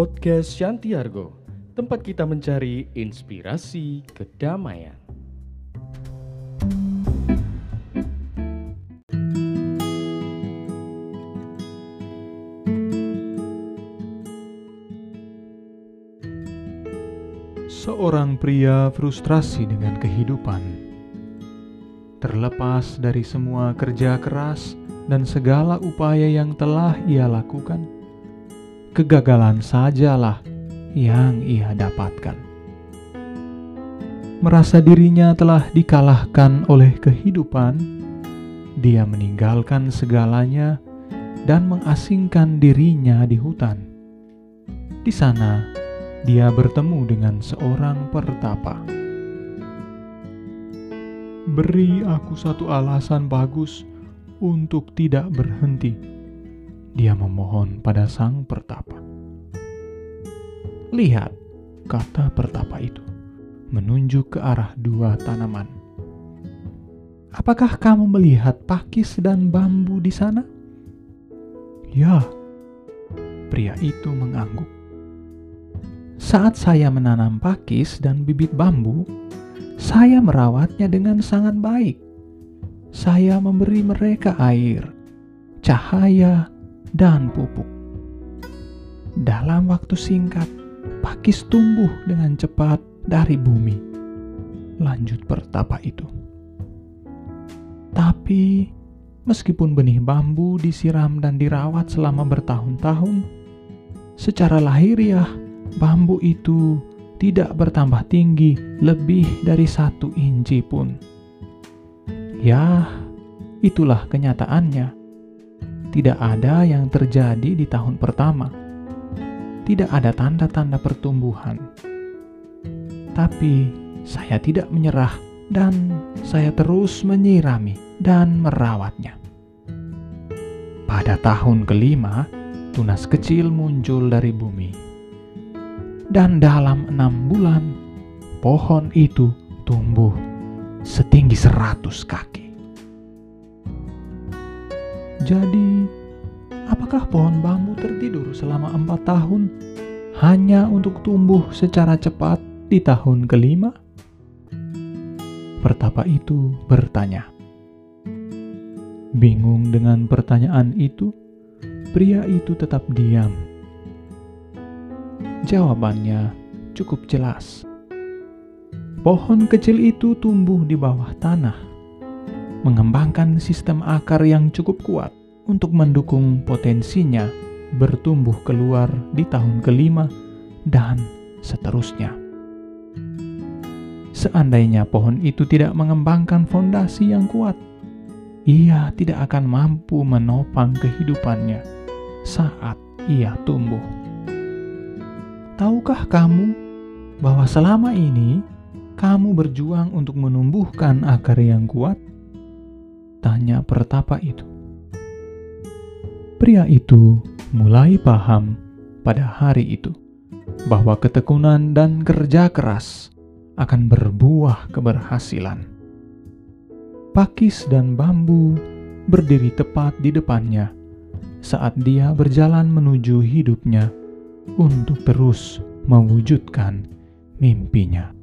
Podcast Shantiargo, tempat kita mencari inspirasi kedamaian. Seorang pria frustrasi dengan kehidupan. Terlepas dari semua kerja keras dan segala upaya yang telah ia lakukan, kegagalan sajalah yang ia dapatkan. Merasa dirinya telah dikalahkan oleh kehidupan, dia meninggalkan segalanya dan mengasingkan dirinya di hutan. Di sana, dia bertemu dengan seorang pertapa. Beri aku satu alasan bagus untuk tidak berhenti. Dia memohon pada sang pertapa. Lihat, kata pertapa itu, menunjuk ke arah dua tanaman. Apakah kamu melihat pakis dan bambu di sana? Ya, pria itu mengangguk. Saat saya menanam pakis dan bibit bambu, saya merawatnya dengan sangat baik. Saya memberi mereka air, cahaya, dan pupuk. Dalam waktu singkat, pakis tumbuh dengan cepat dari bumi. Lanjut pertapa itu. Tapi, meskipun benih bambu disiram dan dirawat selama bertahun-tahun, secara lahiriah bambu itu tidak bertambah tinggi lebih dari satu inci pun. Ya, itulah kenyataannya. Tidak ada yang terjadi di tahun pertama. Tidak ada tanda-tanda pertumbuhan. Tapi saya tidak menyerah dan saya terus menyirami dan merawatnya. Pada tahun kelima, tunas kecil muncul dari bumi. Dan dalam enam bulan, pohon itu tumbuh setinggi seratus kaki. Jadi, apakah pohon bambu tertidur selama empat tahun hanya untuk tumbuh secara cepat di tahun kelima? Pertapa itu bertanya. Bingung dengan pertanyaan itu, pria itu tetap diam. Jawabannya cukup jelas Pohon kecil itu tumbuh di bawah tanah, mengembangkan sistem akar yang cukup kuat untuk mendukung potensinya bertumbuh keluar di tahun kelima dan seterusnya. Seandainya pohon itu tidak mengembangkan fondasi yang kuat, ia tidak akan mampu menopang kehidupannya saat ia tumbuh. Tahukah kamu bahwa selama ini kamu berjuang untuk menumbuhkan akar yang kuat? Tanya pertapa itu. Pria itu mulai paham pada hari itu bahwa ketekunan dan kerja keras akan berbuah keberhasilan. Pakis dan bambu berdiri tepat di depannya saat dia berjalan menuju hidupnya untuk terus mewujudkan mimpinya.